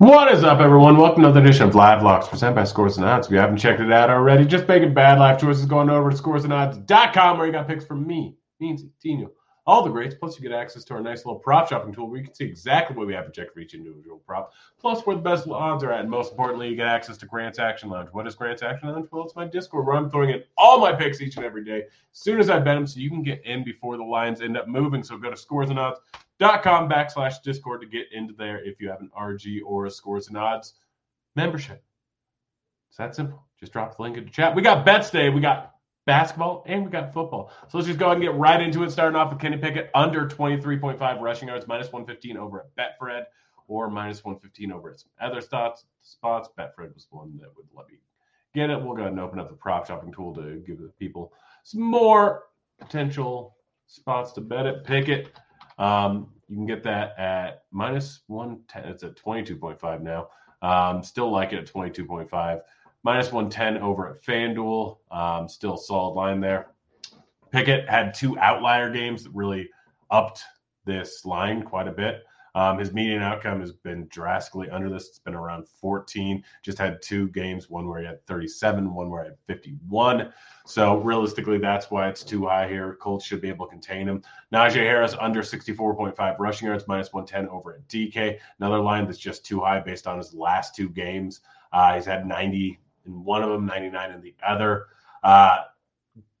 What is up, everyone? Welcome to another edition of Live Locks presented by Scores and Odds. If you haven't checked it out already, just making bad life choices going over to scoresandodds.com where you got picks from me, Beansy, Tino, all the greats. Plus, you get access to our nice little prop shopping tool where you can see exactly what we have check for each individual prop, plus where the best odds are at. And most importantly, you get access to Grant's Action Lounge. What is Grant's Action Lounge? Well, it's my Discord where I'm throwing in all my picks each and every day as soon as I bet them so you can get in before the lines end up moving. So go to Scores and Odds dot com backslash discord to get into there if you have an rg or a scores and odds membership it's that simple just drop the link in the chat we got bets day. we got basketball and we got football so let's just go ahead and get right into it starting off with kenny pickett under 23.5 rushing yards minus 115 over at betfred or minus 115 over at some other spots spots betfred was one that would let me get it we'll go ahead and open up the prop shopping tool to give the people some more potential spots to bet it pickett um, you can get that at minus 110. It's at 22.5 now. Um, still like it at 22.5. Minus 110 over at FanDuel. Um, still solid line there. Pickett had two outlier games that really upped this line quite a bit. Um, his median outcome has been drastically under this. It's been around 14. Just had two games, one where he had 37, one where he had 51. So realistically, that's why it's too high here. Colts should be able to contain him. Najee Harris under 64.5 rushing yards, minus 110 over at DK. Another line that's just too high based on his last two games. Uh, he's had 90 in one of them, 99 in the other. Uh,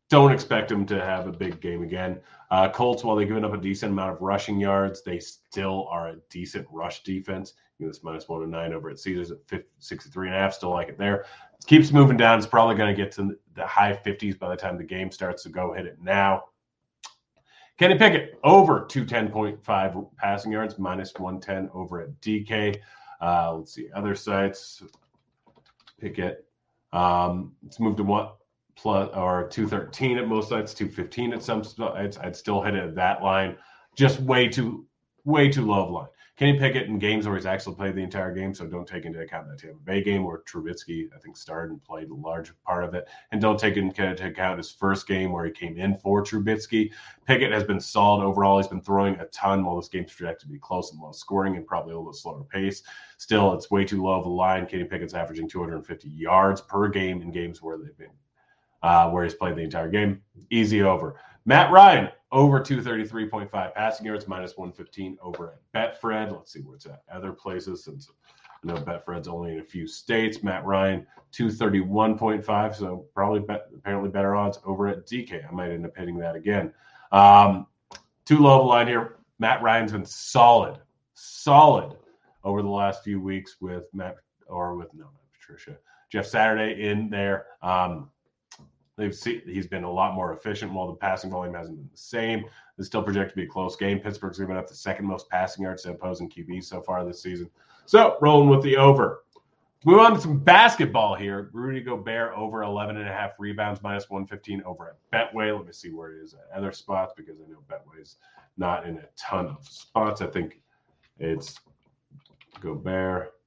don't expect him to have a big game again. Uh, Colts, while they've given up a decent amount of rushing yards, they still are a decent rush defense. You know, this minus one and nine over at Caesars at 50, 63 and a half. Still like it there. Keeps moving down. It's probably going to get to the high 50s by the time the game starts. So go hit it now. Kenny Pickett over 210.5 passing yards, minus 110 over at DK. Uh, let's see other sites. Pickett. Um, let's move to what plus or 213 at most sites, 215 at some sites. I'd still hit it at that line. Just way too, way too low of line. Kenny Pickett in games where he's actually played the entire game, so don't take into account that Tampa Bay game where Trubisky, I think, started and played a large part of it. And don't take into account his first game where he came in for Trubisky. Pickett has been solid overall. He's been throwing a ton while this game's projected to be close and low scoring and probably a little slower pace. Still, it's way too low of a line. Kenny Pickett's averaging 250 yards per game in games where they've been uh, where he's played the entire game. Easy over. Matt Ryan, over 233.5 passing yards, minus 115 over at Betfred. Let's see where it's at. Other places, since I know Betfred's only in a few states. Matt Ryan, 231.5, so probably bet, apparently better odds over at DK. I might end up hitting that again. Um, too low of a line here. Matt Ryan's been solid, solid over the last few weeks with Matt, or with, no, Patricia, Jeff Saturday in there. Um, They've seen he's been a lot more efficient while the passing volume hasn't been the same. It's still projected to be a close game. Pittsburgh's given up the second most passing yards to opposing QBs so far this season. So rolling with the over. Move on to some basketball here. Rudy Gobert over 11 and a half rebounds, minus 115 over at Betway. Let me see where it is at other spots because I know Betway's not in a ton of spots. I think it's Gobert.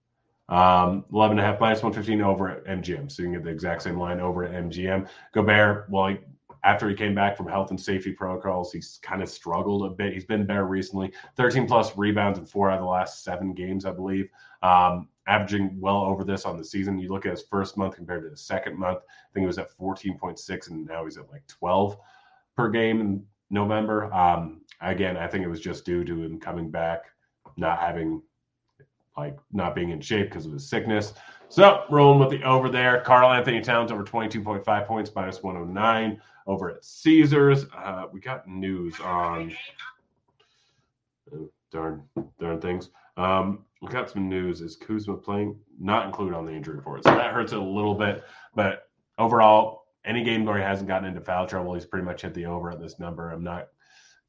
Um, 11 and a half minus 115 over at MGM. So you can get the exact same line over at MGM. Gobert, well, he, after he came back from health and safety protocols, he's kind of struggled a bit. He's been better recently. 13 plus rebounds in four out of the last seven games, I believe. Um, averaging well over this on the season. You look at his first month compared to the second month. I think it was at 14.6, and now he's at like 12 per game in November. Um, again, I think it was just due to him coming back, not having like not being in shape because of his sickness. So rolling with the over there. Karl-Anthony Towns over 22.5 points, minus 109 over at Caesars. Uh, we got news on oh, darn darn things. Um, we got some news. Is Kuzma playing? Not included on the injury report. So that hurts it a little bit. But overall, any game where he hasn't gotten into foul trouble, he's pretty much hit the over at this number. I'm not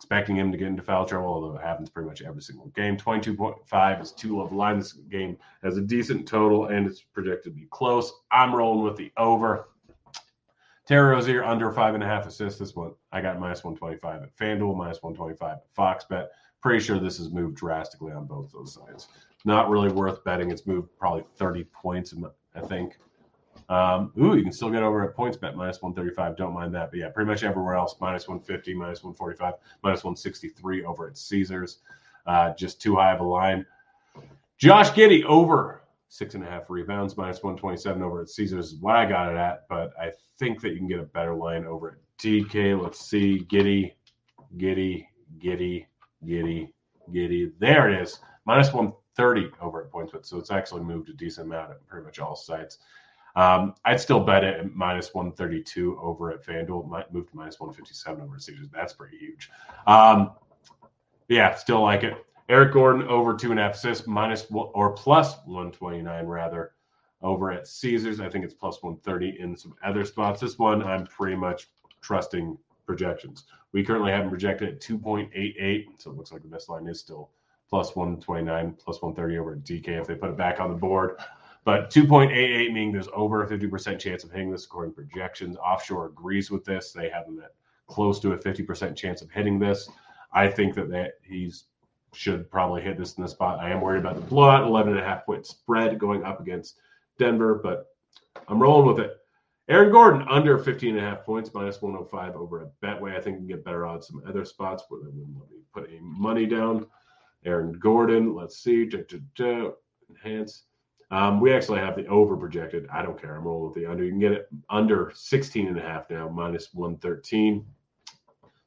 expecting him to get into foul trouble, although it happens pretty much every single game. 22.5 is low of line. This game has a decent total and it's projected to be close. I'm rolling with the over. Terry Rozier under five and a half assists this one. I got minus 125 at FanDuel, minus 125 at Fox Bet. Pretty sure this has moved drastically on both those sides. Not really worth betting. It's moved probably 30 points, I think. Um, ooh, you can still get over at PointsBet minus 135. Don't mind that. But yeah, pretty much everywhere else minus 150, minus 145, minus 163 over at Caesars. Uh, just too high of a line. Josh Giddey over six and a half rebounds, minus 127 over at Caesars is what I got it at, but I think that you can get a better line over at DK. Let's see. Giddey, Giddey, Giddey, Giddey, Giddey. There it is. Minus 130 over at PointsBet. So it's actually moved a decent amount at pretty much all sites. Um, I'd still bet it at minus 132 over at FanDuel. Might move to minus 157 over at Caesars. That's pretty huge. Um, yeah, still like it. Eric Gordon over two and a half assists, minus or plus 129 rather over at Caesars. I think it's plus 130 in some other spots. This one I'm pretty much trusting projections. We currently have him projected at 2.88, so it looks like the best line is still plus 129, plus 130 over at DK if they put it back on the board. But 2.88 meaning there's over a 50% chance of hitting this according to projections. Offshore agrees with this. They have him at close to a 50% chance of hitting this. I think that, that he's should probably hit this in the spot. I am worried about the blowout, 11 and a half point spread going up against Denver, but I'm rolling with it. Aaron Gordon under 15 and a half points, minus 105 over at Betway. I think you can get better odds some other spots where they wouldn't let me put any money down. Aaron Gordon, let's see, enhance. Um, we actually have the over projected. I don't care. I'm rolling with the under. You can get it under 16 and a half now, minus 113.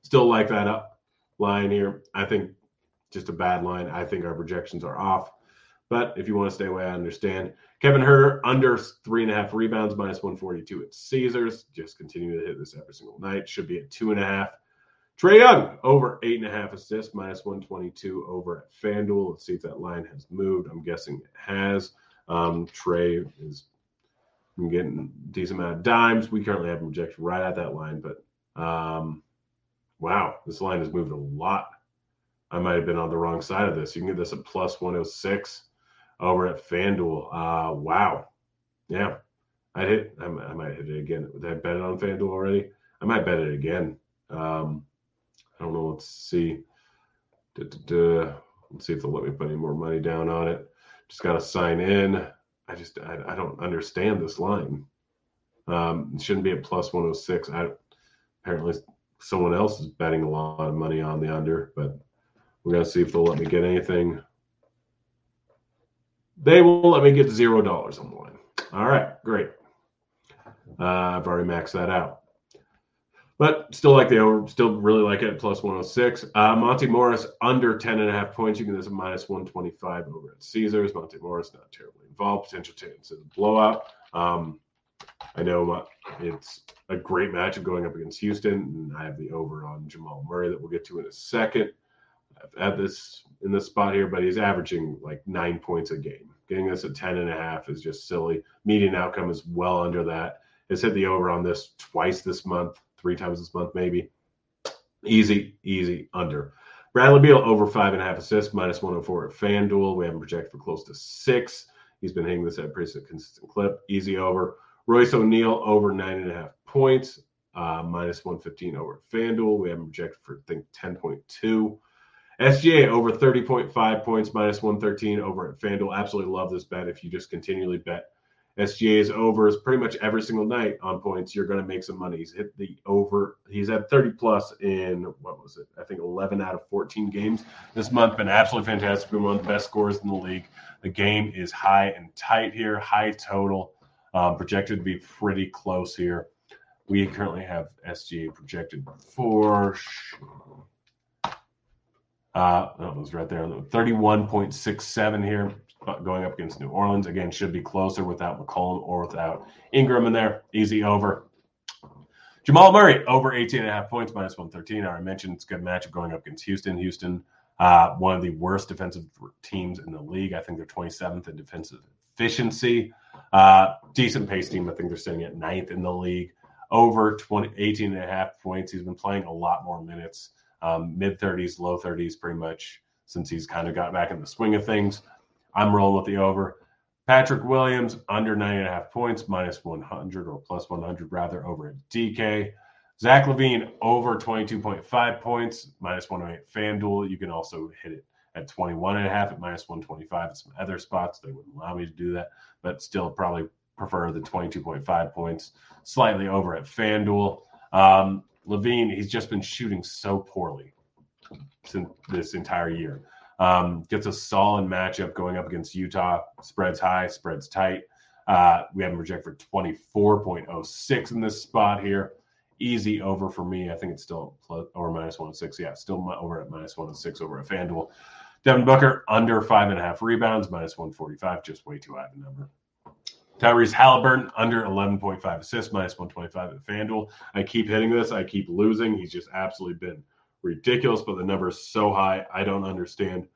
Still like that up line here. I think just a bad line. I think our projections are off. But if you want to stay away, I understand. Kevin Huerter under three and a half rebounds, minus 142 at Caesars. Just continue to hit this every single night. Should be at two and a half. Trae Young over eight and a half assists, minus 122 over at FanDuel. Let's see if that line has moved. I'm guessing it has. Um, Trae is getting decent amount of dimes. We currently have him projected right at that line, but um, wow, this line has moved a lot. I might have been on the wrong side of this. You can get this at plus 106 over at FanDuel. Uh, wow. Yeah. I hit, I, I might hit it again. Did I bet it on FanDuel already? I might bet it again. Um, I don't know. Let's see. Let's see if they'll let me put any more money down on it. Just got to sign in. I just, I, I don't understand this line. Um, it shouldn't be at plus 106. I apparently someone else is betting a lot of money on the under, but we're gonna see if they'll let me get anything. They will let me get zero dollars on the line. All right, great. Uh, I've already maxed that out. But still like the over, still really like it plus 106. Uh, Monte Morris under 10 and a half points. You can get this at minus 125 over at Caesars. Monte Morris not terribly involved. Potential chance of blowout. Um, I know it's a great matchup going up against Houston, and I have the over on Jamal Murray that we'll get to in a second I've had this in this spot here, but he's averaging like nine points a game. Getting this at 10 and a half is just silly. Median outcome is well under that. It's hit the over on this twice this month, three times this month, maybe. Easy, easy under. Bradley Beal over five and a half assists, minus 104 at FanDuel. We have him projected for close to six. He's been hitting this at a pretty consistent clip. Easy over. Royce O'Neale over nine and a half points, uh, minus 115 over at FanDuel. We have him projected for, I think, 10.2. SGA over 30.5 points, minus 113 over at FanDuel. Absolutely love this bet if you just continually bet SGA's overs pretty much every single night on points. You're going to make some money. He's hit the over. He's at 30 plus in what was it? I think 11 out of 14 games this month. Been absolutely fantastic. Been one of the best scores in the league. The game is high and tight here. High total. Um, projected to be pretty close here. We currently have SGA projected for uh, that was right there. 31.67 here, going up against New Orleans. Again, should be closer without McCollum or without Ingram in there. Easy over. Jamal Murray over 18 and a half points, minus 113. I mentioned it's a good matchup going up against Houston. Houston, uh, one of the worst defensive teams in the league. I think they're 27th in defensive efficiency. Uh, decent pace team. I think they're sitting at ninth in the league. Over 20, 18 and a half points. He's been playing a lot more minutes um, mid 30s, low 30s, pretty much since he's kind of got back in the swing of things. I'm rolling with the over. Patrick Williams under nine and a half points, minus 100 or plus 100 rather over at DK. Zach LaVine over 22.5 points, minus 108 FanDuel. You can also hit it at 21 and a half at minus 125 at some other spots. They wouldn't allow me to do that, but still probably prefer the 22.5 points slightly over at FanDuel. Um, LaVine, he's just been shooting so poorly since this entire year. Um, gets a solid matchup going up against Utah. Spreads high, spreads tight. Uh, we have him project for 24.06 in this spot here. Easy over for me. I think it's still plus or minus 106. Yeah, still over at minus 106 over at FanDuel. Devin Booker under five and a half rebounds, minus 145. Just way too high of a number. Tyrese Halliburton under 11.5 assists, minus 125 at FanDuel. I keep hitting this. I keep losing. He's just absolutely been ridiculous, but the number is so high. I don't understand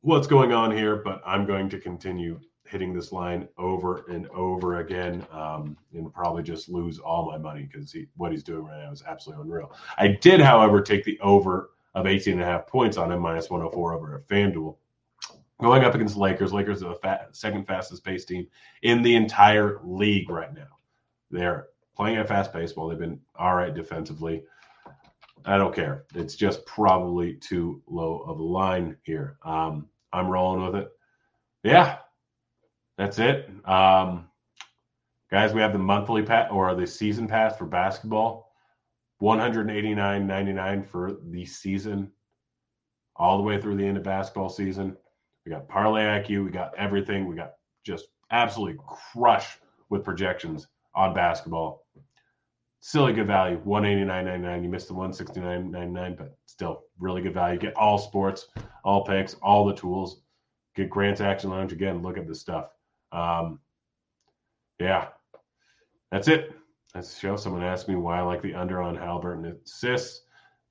what's going on here, but I'm going to continue hitting this line over and over again um, and probably just lose all my money because he, what he's doing right now is absolutely unreal. I did, however, take the over of 18 and a half points on him, minus 104 over at FanDuel. Going up against Lakers, Lakers are the fat, second fastest pace team in the entire league right now. They're playing at fast pace while they've been all right defensively. I don't care. It's just probably too low of a line here. Um, I'm rolling with it. Yeah, that's it. Um, guys, we have the monthly pass or the season pass for basketball. 189.99 for the season, all the way through the end of basketball season. We got parlay IQ. We got everything. We got just absolutely crush with projections on basketball. Silly good value, 189.99. You missed the 169.99, but still really good value. Get all sports, all picks, all the tools. Get Grant's Action Lounge again. Look at this stuff. Um, yeah, that's it. That's the show. Someone asked me why I like the under on Halliburton assists.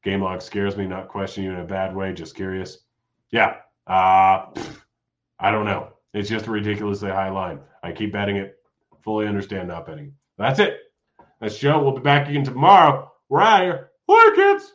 Game log scares me, not questioning you in a bad way, just curious. Yeah, uh, I don't know. It's just a ridiculously high line. I keep betting it. Fully understand not betting. That's it. That's Joe. We'll be back again tomorrow. We're out of here. Kids.